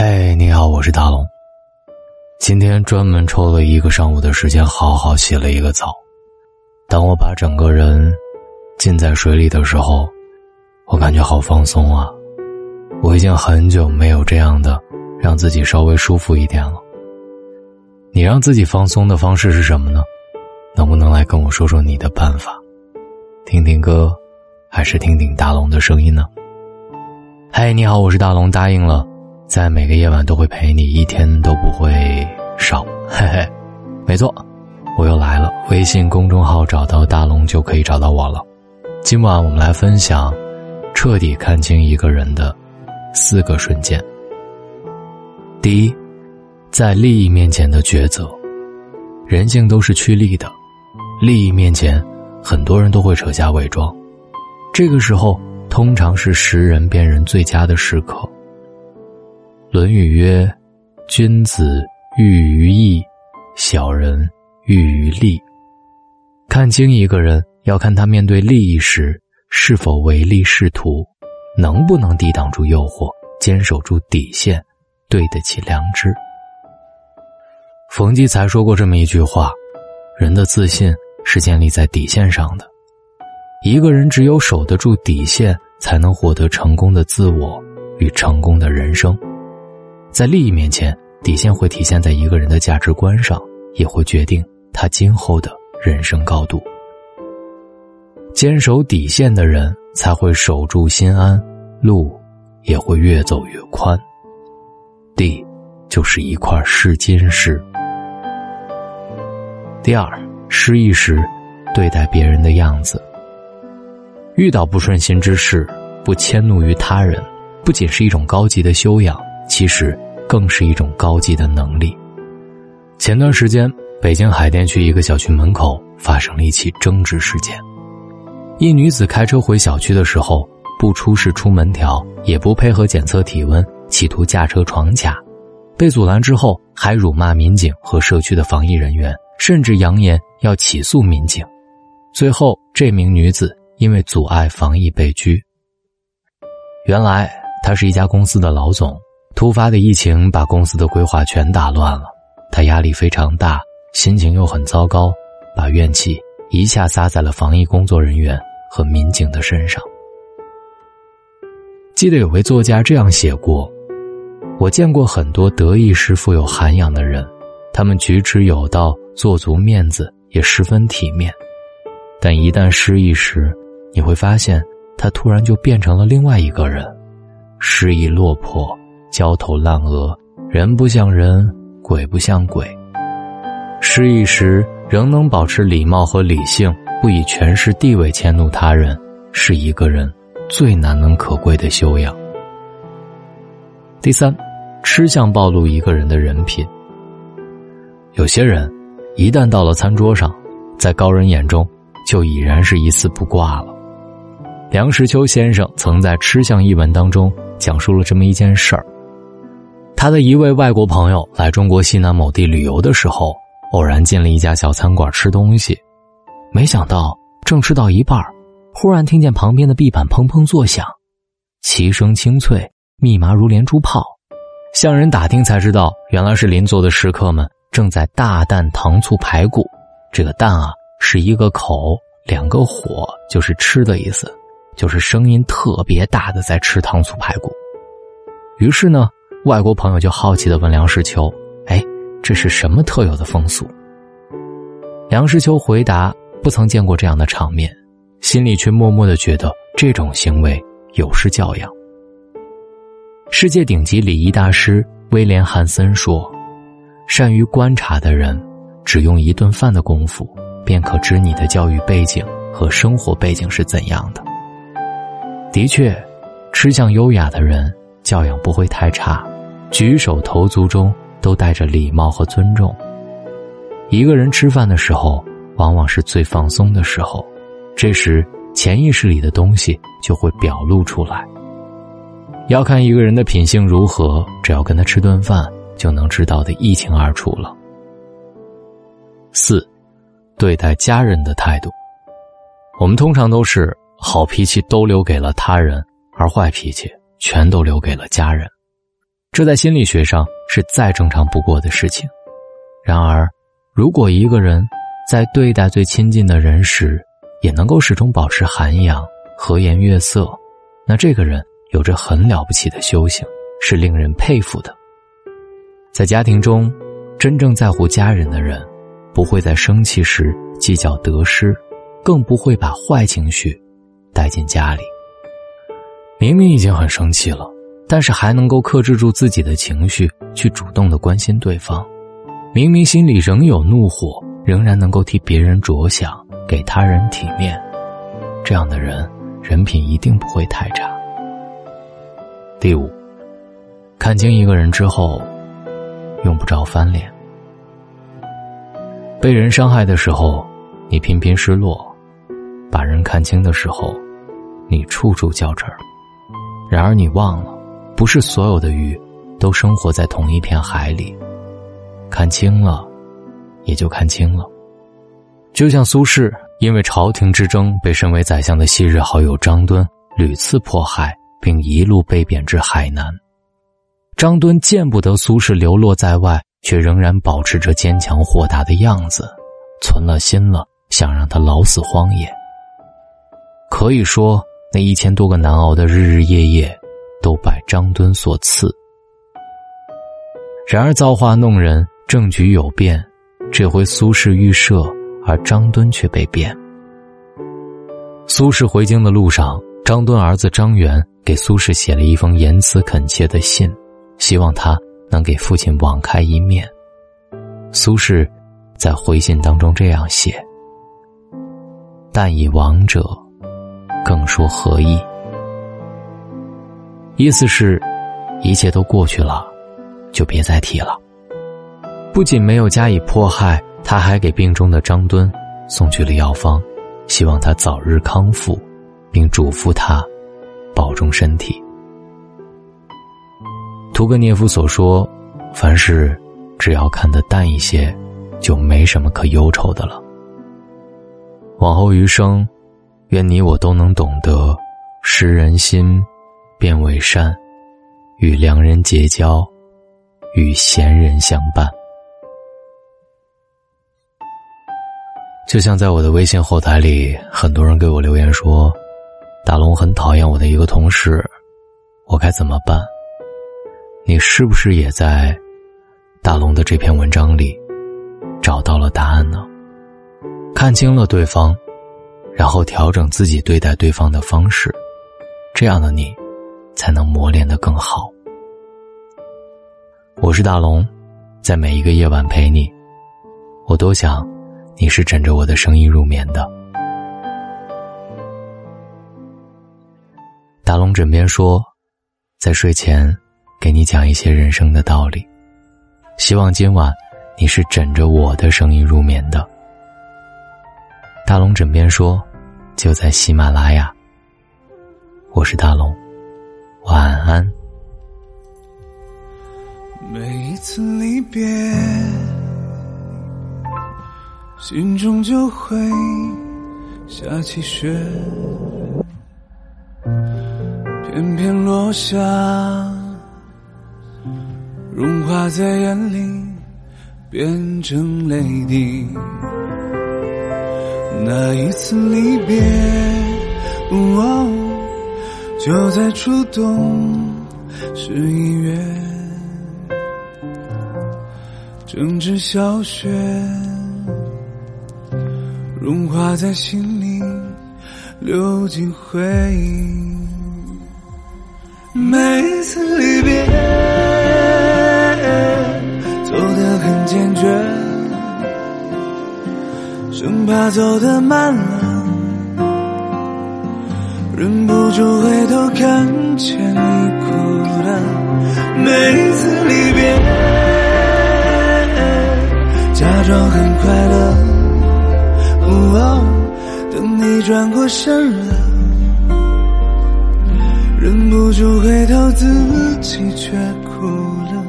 嘿，你好，我是大龙。今天专门抽了一个上午的时间，好好洗了一个澡。当我把整个人浸在水里的时候，我感觉好放松啊！我已经很久没有这样的让自己稍微舒服一点了。你让自己放松的方式是什么呢？能不能来跟我说说你的办法？听听歌，还是听听大龙的声音呢？嗨，你好，我是大龙，答应了。在每个夜晚都会陪你，一天都不会少。嘿嘿，没错，我又来了。微信公众号找到大龙就可以找到我了。今晚我们来分享彻底看清一个人的四个瞬间。第一，在利益面前的抉择。人性都是趋利的，利益面前，很多人都会扯下伪装。这个时候，通常是识人辨人最佳的时刻。《论语》曰：“君子喻于义，小人喻于利。”看清一个人，要看他面对利益时是否唯利是图，能不能抵挡住诱惑，坚守住底线，对得起良知。冯骥才说过这么一句话：“人的自信是建立在底线上的。一个人只有守得住底线，才能获得成功的自我与成功的人生。”在利益面前，底线会体现在一个人的价值观上，也会决定他今后的人生高度。坚守底线的人才会守住心安，路也会越走越宽。地就是一块试金石。第二，失意时，对待别人的样子。遇到不顺心之事，不迁怒于他人，不仅是一种高级的修养。其实更是一种高级的能力。前段时间，北京海淀区一个小区门口发生了一起争执事件。一女子开车回小区的时候，不出示出门条，也不配合检测体温，企图驾车闯卡，被阻拦之后，还辱骂民警和社区的防疫人员，甚至扬言要起诉民警。最后，这名女子因为阻碍防疫被拘。原来，她是一家公司的老总。突发的疫情把公司的规划全打乱了，他压力非常大，心情又很糟糕，把怨气一下撒在了防疫工作人员和民警的身上。记得有位作家这样写过：“我见过很多得意时富有涵养的人，他们举止有道，做足面子，也十分体面，但一旦失意时，你会发现他突然就变成了另外一个人，失意落魄。”焦头烂额，人不像人，鬼不像鬼。失意时仍能保持礼貌和理性，不以权势地位迁怒他人，是一个人最难能可贵的修养。第三，吃相暴露一个人的人品。有些人，一旦到了餐桌上，在高人眼中就已然是一丝不挂了。梁实秋先生曾在《吃相》一文当中讲述了这么一件事儿。他的一位外国朋友来中国西南某地旅游的时候，偶然进了一家小餐馆吃东西，没想到正吃到一半，忽然听见旁边的壁板砰砰作响，其声清脆，密麻如连珠炮。向人打听才知道，原来是邻座的食客们正在大啖糖醋排骨。这个“蛋”啊，是一个口，两个火，就是吃的意思，就是声音特别大的在吃糖醋排骨。于是呢。外国朋友就好奇的问梁实秋：“哎，这是什么特有的风俗？”梁实秋回答：“不曾见过这样的场面，心里却默默的觉得这种行为有失教养。”世界顶级礼仪大师威廉·汉森说：“善于观察的人，只用一顿饭的功夫，便可知你的教育背景和生活背景是怎样的。”的确，吃相优雅的人，教养不会太差。举手投足中都带着礼貌和尊重。一个人吃饭的时候，往往是最放松的时候，这时潜意识里的东西就会表露出来。要看一个人的品性如何，只要跟他吃顿饭，就能知道的一清二楚了。四，对待家人的态度，我们通常都是好脾气都留给了他人，而坏脾气全都留给了家人。这在心理学上是再正常不过的事情。然而，如果一个人在对待最亲近的人时，也能够始终保持涵养、和颜悦色，那这个人有着很了不起的修行，是令人佩服的。在家庭中，真正在乎家人的人，不会在生气时计较得失，更不会把坏情绪带进家里。明明已经很生气了，但是还能够克制住自己的情绪，去主动的关心对方。明明心里仍有怒火，仍然能够替别人着想，给他人体面。这样的人，人品一定不会太差。第五，看清一个人之后，用不着翻脸。被人伤害的时候，你频频失落；把人看清的时候，你处处较真儿。然而你忘了，不是所有的鱼都生活在同一片海里。看清了，也就看清了。就像苏轼因为朝廷之争被身为宰相的昔日好友张敦屡次迫害，并一路被贬至海南。张敦见不得苏轼流落在外，却仍然保持着坚强豁达的样子，存了心了，想让他老死荒野。可以说。那一千多个难熬的日日夜夜，都拜张敦所赐。然而造化弄人，政局有变，这回苏轼遇赦，而张敦却被贬。苏轼回京的路上，张敦儿子张元给苏轼写了一封言辞恳切的信，希望他能给父亲网开一面。苏轼在回信当中这样写：“但以亡者。”更说何意？意思是，一切都过去了，就别再提了。不仅没有加以迫害，他还给病中的张敦送去了药方，希望他早日康复，并嘱咐他保重身体。屠格涅夫所说：“凡事只要看得淡一些，就没什么可忧愁的了。”往后余生。愿你我都能懂得，识人心，变为善；与良人结交，与贤人相伴。就像在我的微信后台里，很多人给我留言说：“大龙很讨厌我的一个同事，我该怎么办？”你是不是也在大龙的这篇文章里找到了答案呢？看清了对方。然后调整自己对待对方的方式，这样的你，才能磨练的更好。我是大龙，在每一个夜晚陪你，我多想你是枕着我的声音入眠的。大龙枕边说，在睡前给你讲一些人生的道理，希望今晚你是枕着我的声音入眠的。大龙枕边说。就在喜马拉雅，我是大龙，晚安。每一次离别，心中就会下起雪，片片落下，融化在眼里，变成泪滴。那一次离别，就在初冬十一月，正值小雪，融化在心里，流进回忆。每一次离别，走得很坚决。生怕走得慢了，忍不住回头看见你哭了。每一次离别，假装很快乐。哦等你转过身了，忍不住回头，自己却哭了，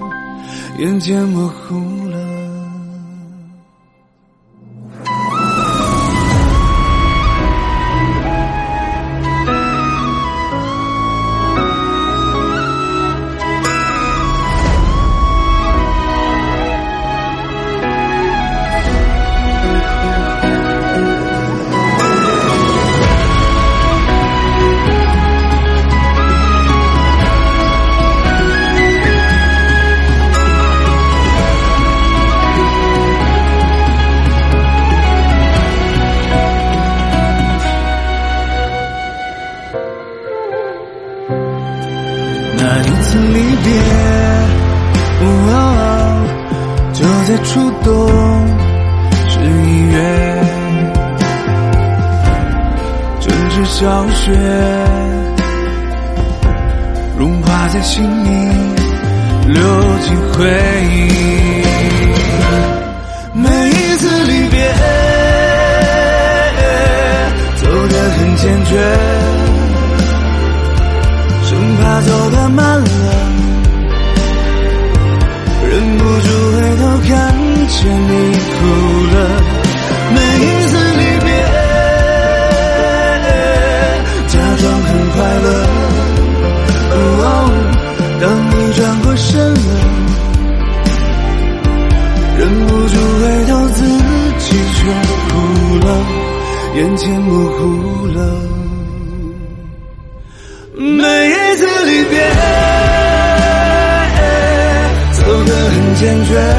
眼前模糊了。触动是音乐政治小雪融化在心里流进回忆每一次离别走得很坚决。眼前模糊了。每一次离别走得很坚决。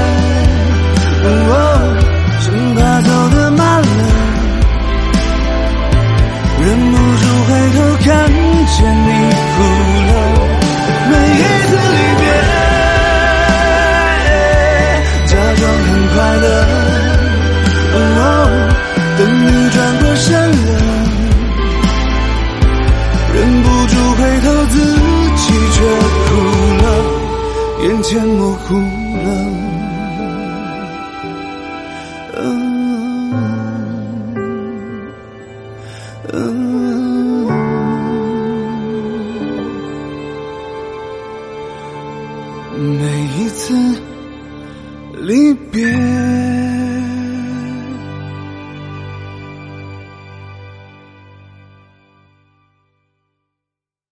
等。